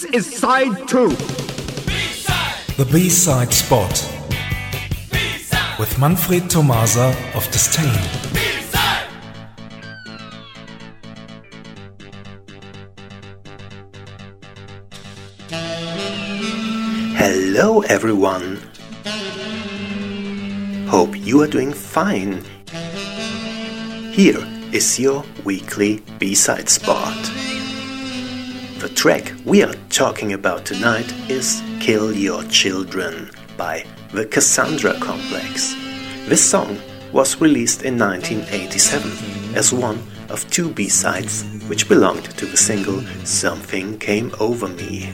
This is side two. The B-side spot with Manfred Tomasa of Disdain. Hello everyone. Hope you are doing fine. Here is your weekly B-side spot. Track we are talking about tonight is Kill Your Children by the Cassandra Complex. This song was released in 1987 as one of two B-sides which belonged to the single Something Came Over Me.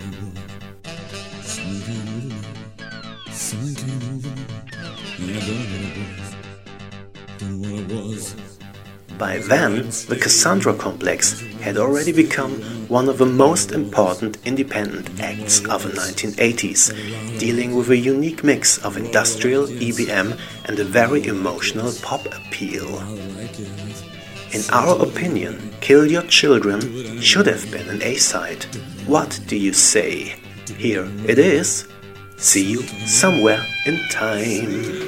By then, the Cassandra Complex had already become one of the most important independent acts of the 1980s, dealing with a unique mix of industrial EBM and a very emotional pop appeal. In our opinion, Kill Your Children should have been an A-side. What do you say? Here it is. See you somewhere in time.